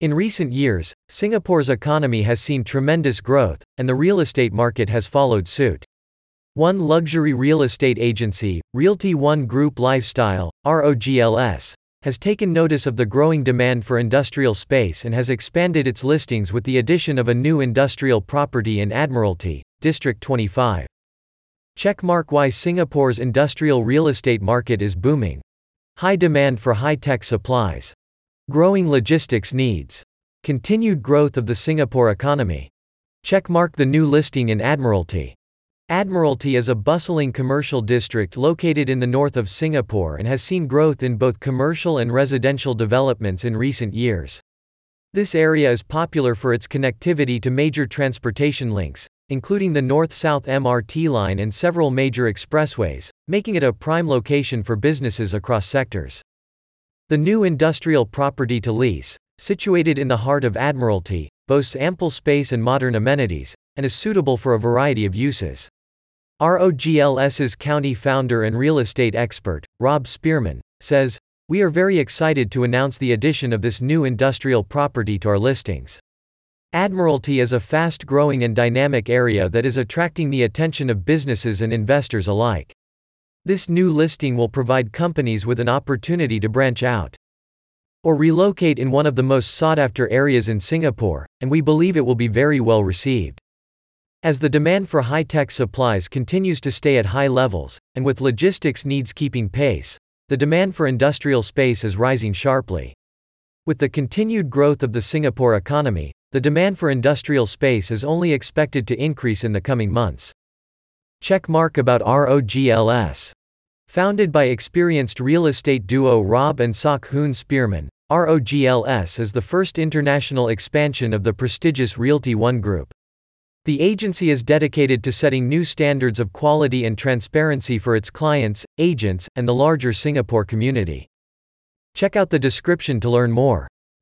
In recent years, Singapore's economy has seen tremendous growth, and the real estate market has followed suit. One luxury real estate agency, Realty One Group Lifestyle, ROGLS, has taken notice of the growing demand for industrial space and has expanded its listings with the addition of a new industrial property in Admiralty, District 25. Checkmark why Singapore's industrial real estate market is booming. High demand for high-tech supplies. Growing logistics needs. Continued growth of the Singapore economy. Checkmark the new listing in Admiralty. Admiralty is a bustling commercial district located in the north of Singapore and has seen growth in both commercial and residential developments in recent years. This area is popular for its connectivity to major transportation links, including the North-South MRT line and several major expressways, making it a prime location for businesses across sectors. The new industrial property to lease, situated in the heart of Admiralty, boasts ample space and modern amenities, and is suitable for a variety of uses. ROGLS's county founder and real estate expert, Rob Spearman, says, We are very excited to announce the addition of this new industrial property to our listings. Admiralty is a fast growing and dynamic area that is attracting the attention of businesses and investors alike. This new listing will provide companies with an opportunity to branch out or relocate in one of the most sought after areas in Singapore, and we believe it will be very well received. As the demand for high-tech supplies continues to stay at high levels, and with logistics needs keeping pace, the demand for industrial space is rising sharply. With the continued growth of the Singapore economy, the demand for industrial space is only expected to increase in the coming months. Check mark about ROGLS. Founded by experienced real estate duo Rob and Sok Hoon Spearman, ROGLS is the first international expansion of the prestigious Realty One Group. The agency is dedicated to setting new standards of quality and transparency for its clients, agents, and the larger Singapore community. Check out the description to learn more.